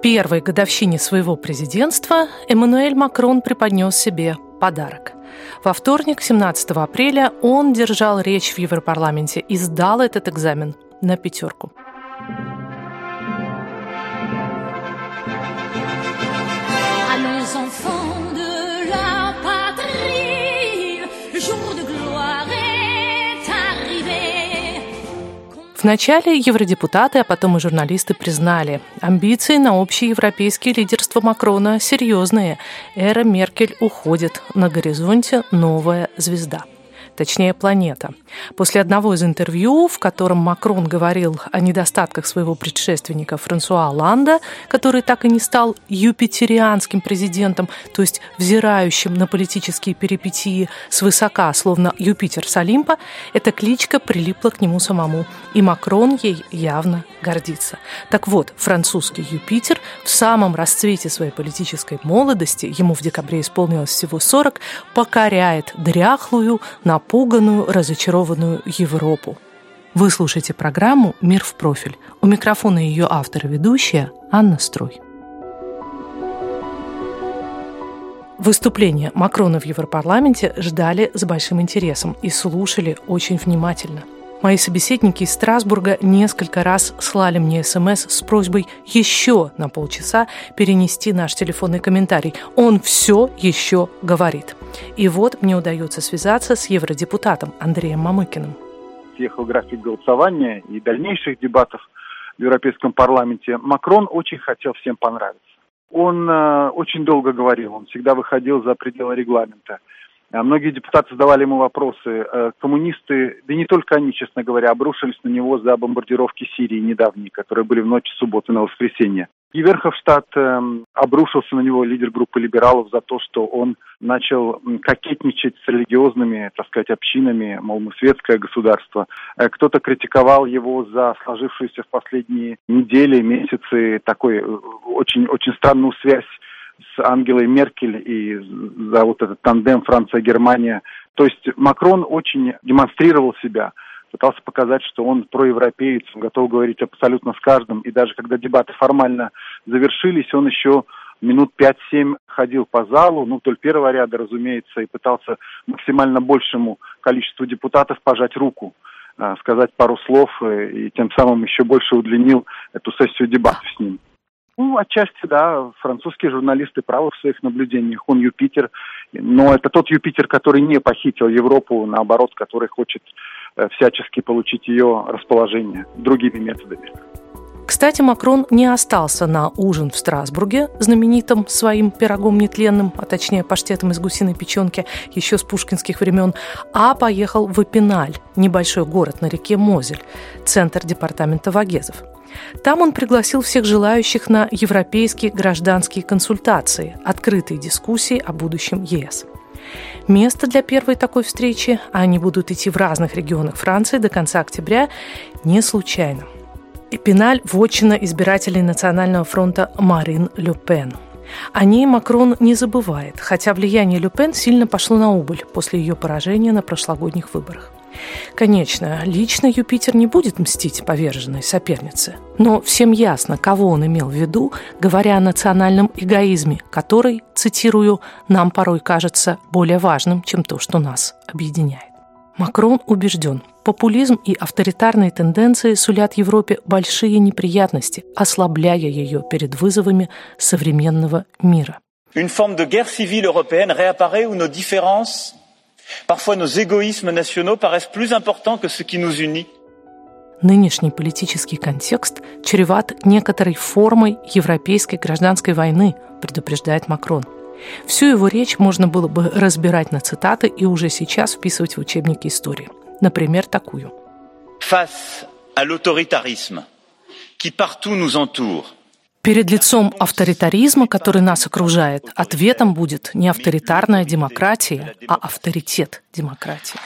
первой годовщине своего президентства Эммануэль Макрон преподнес себе подарок. Во вторник, 17 апреля, он держал речь в Европарламенте и сдал этот экзамен на пятерку. Вначале евродепутаты, а потом и журналисты признали, амбиции на общеевропейские лидерство Макрона серьезные. Эра Меркель уходит, на горизонте новая звезда точнее планета. После одного из интервью, в котором Макрон говорил о недостатках своего предшественника Франсуа Ланда, который так и не стал юпитерианским президентом, то есть взирающим на политические перипетии свысока, словно Юпитер с Олимпа, эта кличка прилипла к нему самому, и Макрон ей явно гордится. Так вот, французский Юпитер в самом расцвете своей политической молодости, ему в декабре исполнилось всего 40, покоряет дряхлую, на напуганную, разочарованную Европу. Вы слушаете программу «Мир в профиль». У микрофона ее автор и ведущая Анна Строй. Выступление Макрона в Европарламенте ждали с большим интересом и слушали очень внимательно – Мои собеседники из Страсбурга несколько раз слали мне смс с просьбой еще на полчаса перенести наш телефонный комментарий. Он все еще говорит. И вот мне удается связаться с евродепутатом Андреем Мамыкиным. Съехал график голосования и дальнейших дебатов в Европейском парламенте. Макрон очень хотел всем понравиться. Он э, очень долго говорил, он всегда выходил за пределы регламента. А многие депутаты задавали ему вопросы. Э, коммунисты, да не только они, честно говоря, обрушились на него за бомбардировки Сирии недавние, которые были в ночь субботы на воскресенье. И Верховштадт э, обрушился на него, лидер группы либералов, за то, что он начал кокетничать с религиозными, так сказать, общинами, мол, мы светское государство. Э, кто-то критиковал его за сложившуюся в последние недели, месяцы такой э, очень, очень странную связь с Ангелой Меркель и за вот этот тандем Франция-Германия. То есть Макрон очень демонстрировал себя, пытался показать, что он проевропеец, готов говорить абсолютно с каждым. И даже когда дебаты формально завершились, он еще минут 5-7 ходил по залу, ну, вдоль первого ряда, разумеется, и пытался максимально большему количеству депутатов пожать руку а, сказать пару слов э, и тем самым еще больше удлинил эту сессию дебатов с ним. Ну, отчасти, да, французские журналисты правы в своих наблюдениях. Он Юпитер, но это тот Юпитер, который не похитил Европу, наоборот, который хочет э, всячески получить ее расположение другими методами. Кстати, Макрон не остался на ужин в Страсбурге, знаменитым своим пирогом нетленным, а точнее паштетом из гусиной печенки еще с пушкинских времен, а поехал в Эпиналь, небольшой город на реке Мозель, центр департамента Вагезов. Там он пригласил всех желающих на европейские гражданские консультации, открытые дискуссии о будущем ЕС. Место для первой такой встречи, а они будут идти в разных регионах Франции до конца октября, не случайно. Эпиналь – вотчина избирателей Национального фронта Марин Ле Пен. О ней Макрон не забывает, хотя влияние Ле Пен сильно пошло на убыль после ее поражения на прошлогодних выборах. Конечно, лично Юпитер не будет мстить поверженной сопернице. Но всем ясно, кого он имел в виду, говоря о национальном эгоизме, который, цитирую, нам порой кажется более важным, чем то, что нас объединяет. Макрон убежден, популизм и авторитарные тенденции сулят Европе большие неприятности, ослабляя ее перед вызовами современного мира. Une forme de guerre civile européenne réapparaît où nos différences Parfois nos égoïsmes nationaux paraissent plus importants que ce qui nous unit. Нынешний политический контекст чреват некоторой формой европейской гражданской войны, предупреждает Макрон. Всю его речь можно было бы разбирать на цитаты и уже сейчас вписывать в учебники истории. Например, такую – face à l'autoritarisme qui partout nous entoure, Перед лицом авторитаризма, который нас окружает, ответом будет не авторитарная демократия, а авторитет демократии.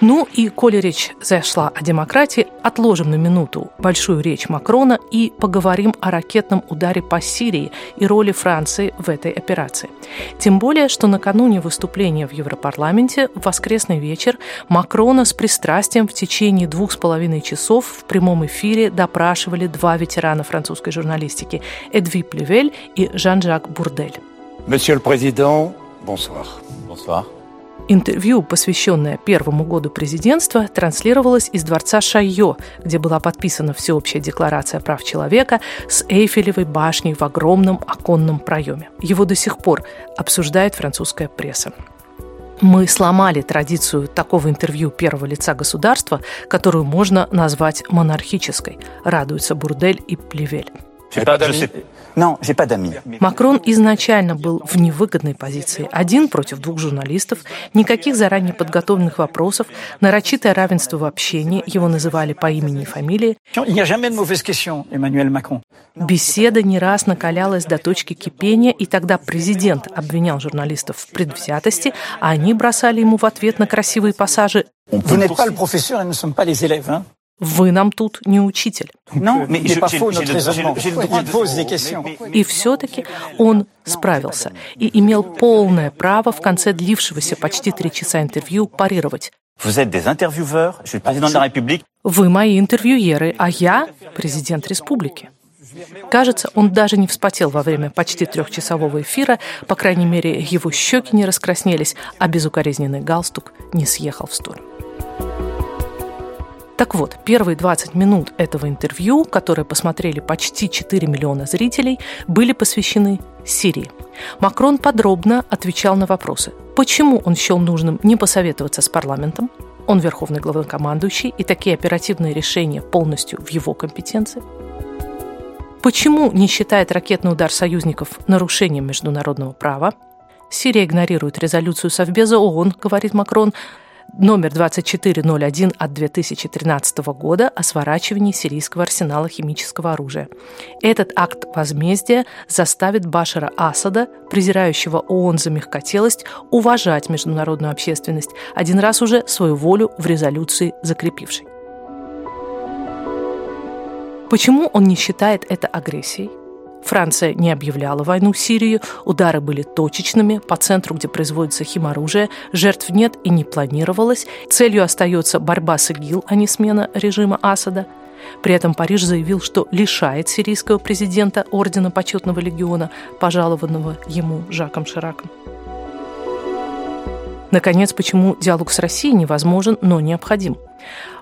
Ну и, коли речь зашла о демократии, отложим на минуту большую речь Макрона и поговорим о ракетном ударе по Сирии и роли Франции в этой операции. Тем более, что накануне выступления в Европарламенте в воскресный вечер Макрона с пристрастием в течение двух с половиной часов в прямом эфире допрашивали два ветерана французской журналистики – Эдви Пленель и Жан-Жак Бурден. Monsieur le Président, bonsoir. Bonsoir. Интервью, посвященное первому году президентства, транслировалось из дворца Шайо, где была подписана Всеобщая декларация прав человека с Эйфелевой башней в огромном оконном проеме. Его до сих пор обсуждает французская пресса. Мы сломали традицию такого интервью первого лица государства, которую можно назвать монархической, радуются Бурден и Пленель. D'amis. Макрон изначально был в невыгодной позиции. Один против двух журналистов, никаких заранее подготовленных вопросов, нарочитое равенство в общении, его называли по имени и фамилии. Беседа не раз накалялась до точки кипения, и тогда президент обвинял журналистов в предвзятости, а они бросали ему в ответ на красивые пассажи Vous n'êtes pas le professeur et nous ne sommes pas les élèves. Hein «Вы нам тут не учитель». Questions И все-таки он справился и имел полное право в конце длившегося почти три часа интервью парировать. Вы мои интервьюеры, а я президент республики. Кажется, он даже не вспотел во время почти трехчасового эфира, по крайней мере, его щеки не раскраснелись, а безукоризненный галстук не съехал в сторону. Так вот, первые 20 минут этого интервью, которые посмотрели почти 4 миллиона зрителей, были посвящены Сирии. Макрон подробно отвечал на вопросы. Почему он счел нужным не посоветоваться с парламентом? Он верховный главнокомандующий, и такие оперативные решения полностью в его компетенции. Почему не считает ракетный удар союзников нарушением международного права? Сирия игнорирует резолюцию Совбеза ООН, говорит Макрон, номер 2401 от 2013 года о сворачивании сирийского арсенала химического оружия. Этот акт возмездия заставит Башара Асада, презирающего ООН за мягкотелость, уважать международную общественность, один раз уже свою волю в резолюции закрепившей. Почему он не считает это агрессией? Франция не объявляла войну Сирии, удары были точечными, по центру, где производится химоружие, жертв нет и не планировалось. Целью остается борьба с ИГИЛ, а не смена режима Асада. При этом Париж заявил, что лишает сирийского президента ордена почетного легиона, пожалованного ему Жаком Шираком. Наконец, почему диалог с Россией невозможен, но необходим?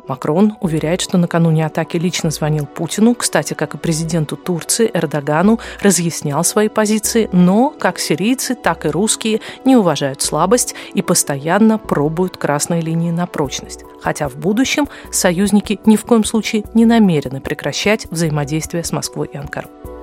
Макрон уверяет, что накануне атаки лично звонил Путину, кстати, как и президенту Турции Эрдогану, разъяснял свои позиции, но как сирийцы, так и русские не уважают слабость и постоянно пробуют красные линии на прочность. Хотя в будущем союзники ни в коем случае не намерены прекращать взаимодействие с Москвой и Анкарой.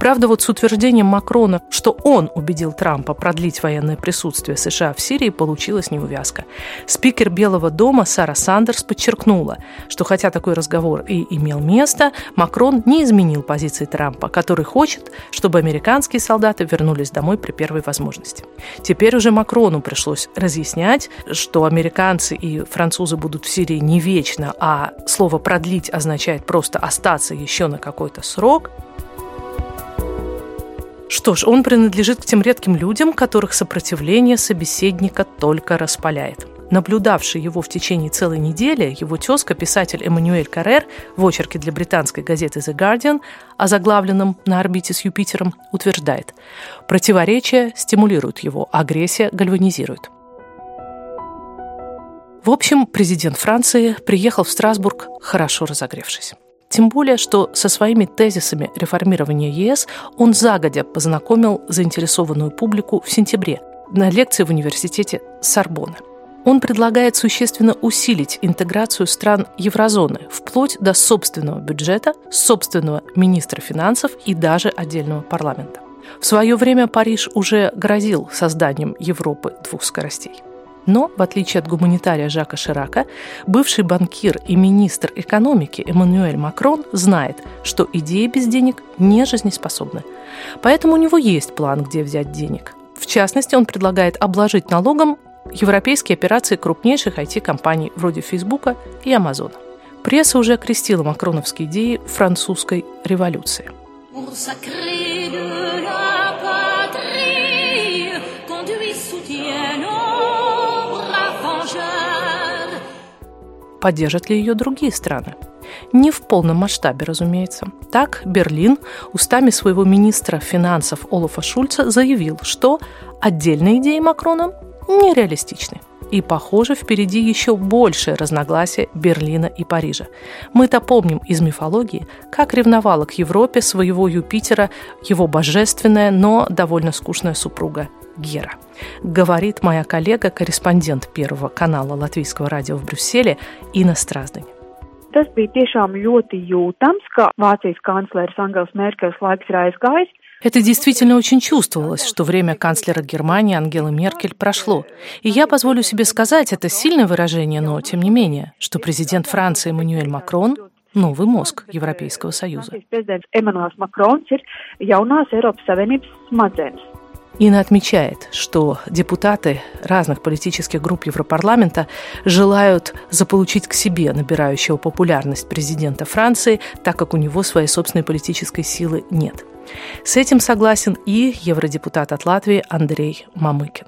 Правда, вот с утверждением Макрона, что он убедил Трампа продлить военное присутствие США в Сирии, получилась неувязка. Спикер Белого дома Сара Сандерс подчеркнула, что хотя такой разговор и имел место, Макрон не изменил позиции Трампа, который хочет, чтобы американские солдаты вернулись домой при первой возможности. Теперь уже Макрону пришлось разъяснять, что американцы и французы будут в Сирии не вечно, а слово «продлить» означает просто остаться еще на какой-то срок – что ж, он принадлежит к тем редким людям, которых сопротивление собеседника только распаляет. Наблюдавший его в течение целой недели, его тезка, писатель Эммануэль Каррер, в очерке для британской газеты The Guardian, озаглавленном «На орбите с Юпитером», утверждает, противоречия стимулируют его, агрессия гальванизирует. В общем, президент Франции приехал в Страсбург, хорошо разогревшись. Тем более, что со своими тезисами реформирования ЕС он загодя познакомил заинтересованную публику в сентябре на лекции в университете Сорбонны. Он предлагает существенно усилить интеграцию стран еврозоны, вплоть до собственного бюджета, собственного министра финансов и даже отдельного парламента. В свое время Париж уже грозил созданием Европы двух скоростей. Но, в отличие от гуманитария Жака Ширака, бывший банкир и министр экономики Эммануэль Макрон знает, что идеи без денег не жизнеспособны. Поэтому у него есть план, где взять денег. В частности, он предлагает обложить налогом европейские операции крупнейших IT-компаний вроде Фейсбука и Амазона. Пресса уже окрестила макроновские идеи французской революции. Поддержат ли ее другие страны? Не в полном масштабе, разумеется. Так, Берлин устами своего министра финансов Олафа Шульца заявил, что отдельные идеи Макрона нереалистичны. И, похоже, впереди еще большее разногласие Берлина и Парижа. Мы-то помним из мифологии, как ревновала к Европе своего Юпитера его божественная, но довольно скучная супруга Гера. Говорит моя коллега, корреспондент Первого канала Латвийского радио в Брюсселе Инна Страздань. Tas bija tiešām ļoti jūtams, ka Vācijas kancleris Angels Merkels laiks ir aizgājis, это действительно очень чувствовалось, что время канцлера Германии Ангелы Меркель прошло. И я позволю себе сказать, это сильное выражение, но тем не менее, что президент Франции Эммануэль Макрон – новый мозг Европейского Союза. Инна отмечает, что депутаты разных политических групп Европарламента желают заполучить к себе набирающего популярность президента Франции, так как у него своей собственной политической силы нет. С этим согласен и евродепутат от Латвии Андрей Мамыкин.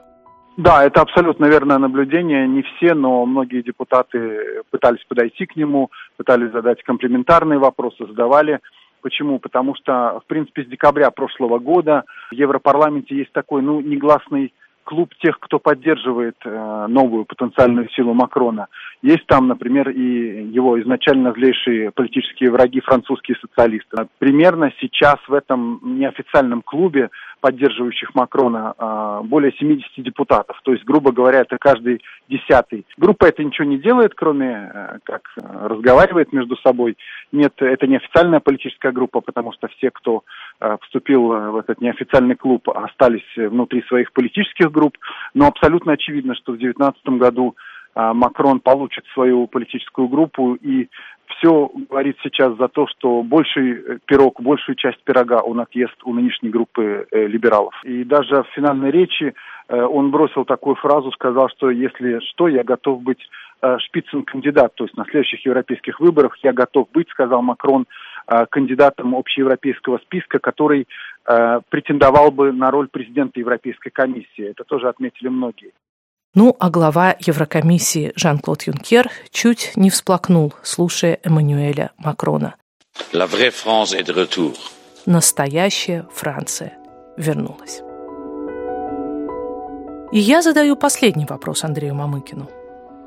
Да, это абсолютно верное наблюдение. Не все, но многие депутаты пытались подойти к нему, пытались задать комплементарные вопросы, задавали. Почему? Потому что, в принципе, с декабря прошлого года в Европарламенте есть такой, ну, негласный клуб тех, кто поддерживает э, новую потенциальную силу Макрона. Есть там, например, и его изначально злейшие политические враги, французские социалисты. Примерно сейчас в этом неофициальном клубе поддерживающих Макрона, а, более 70 депутатов. То есть, грубо говоря, это каждый десятый. Группа это ничего не делает, кроме э, как э, разговаривает между собой. Нет, это не официальная политическая группа, потому что все, кто э, вступил в этот неофициальный клуб, остались внутри своих политических групп. Но абсолютно очевидно, что в 2019 году Макрон получит свою политическую группу и все говорит сейчас за то, что больший э, пирог, большую часть пирога он отъест у нынешней группы э, либералов. И даже в финальной речи э, он бросил такую фразу, сказал, что если что, я готов быть э, шпицен-кандидат, то есть на следующих европейских выборах я готов быть, сказал Макрон, э, кандидатом общеевропейского списка, который претендовал бы на роль президента Европейской комиссии. Это тоже отметили многие. Ну, а глава Еврокомиссии Жан-Клод Юнкер чуть не всплакнул, слушая Эммануэля Макрона. La vraie France est de retour. Настоящая Франция вернулась. И я задаю последний вопрос Андрею Мамыкину.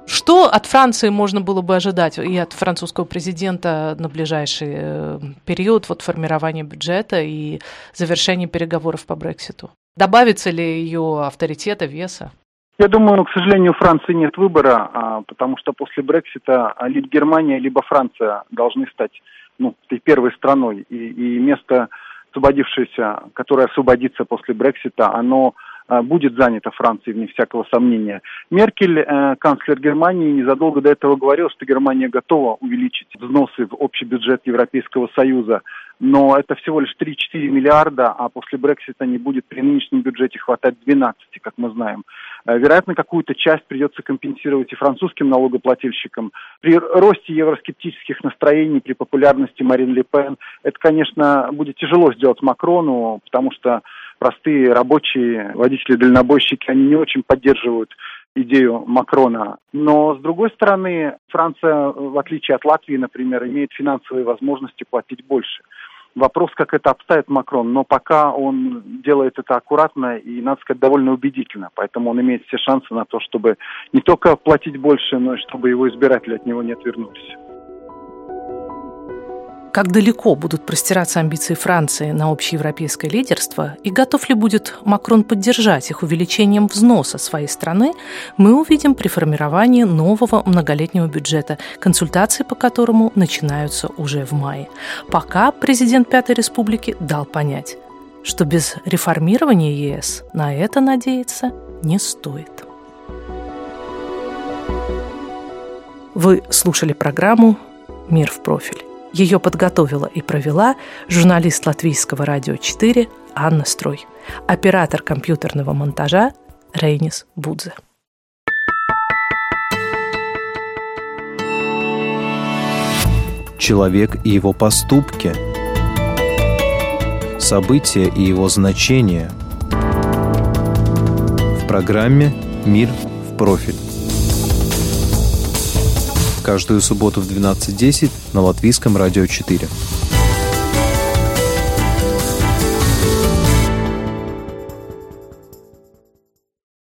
Что от Франции можно было бы ожидать и от французского президента на ближайший э, период вот формирования бюджета и завершения переговоров по Брекситу? Добавится ли ее авторитета, веса? Я думаю, к сожалению, у Франции нет выбора, а, потому что после Брексита либо Германия, либо Франция должны стать ну, первой страной. И, и место освободившееся, которое освободится после Брексита, оно будет занято Францией, вне всякого сомнения. Меркель, э, канцлер Германии, незадолго до этого говорил, что Германия готова увеличить взносы в общий бюджет Европейского Союза но это всего лишь 3-4 миллиарда, а после Брексита не будет при нынешнем бюджете хватать 12, как мы знаем. Э, вероятно, какую-то часть придется компенсировать и французским налогоплательщикам. При росте евроскептических настроений, при популярности Марин Ле Пен, это, конечно, будет тяжело сделать Макрону, потому что простые рабочие, водители-дальнобойщики, они не очень поддерживают идею Макрона. Но, с другой стороны, Франция, в отличие от Латвии, например, имеет финансовые возможности платить больше. Вопрос, как это обставит Макрон, но пока он делает это аккуратно и, надо сказать, довольно убедительно. Поэтому он имеет все шансы на то, чтобы не только платить больше, но и чтобы его избиратели от него не отвернулись как далеко будут простираться амбиции Франции на общеевропейское лидерство и готов ли будет Макрон поддержать их увеличением взноса своей страны, мы увидим при формировании нового многолетнего бюджета, консультации по которому начинаются уже в мае. Пока президент Пятой Республики дал понять, что без реформирования ЕС на это надеяться не стоит. Вы слушали программу «Мир в профиль». Ее подготовила и провела журналист Латвийского радио 4 Анна Строй, оператор компьютерного монтажа Рейнис Будзе. Человек и его поступки. События и его значения. В программе «Мир в профиль». Каждую субботу в 12.10 на Латвийском радио 4.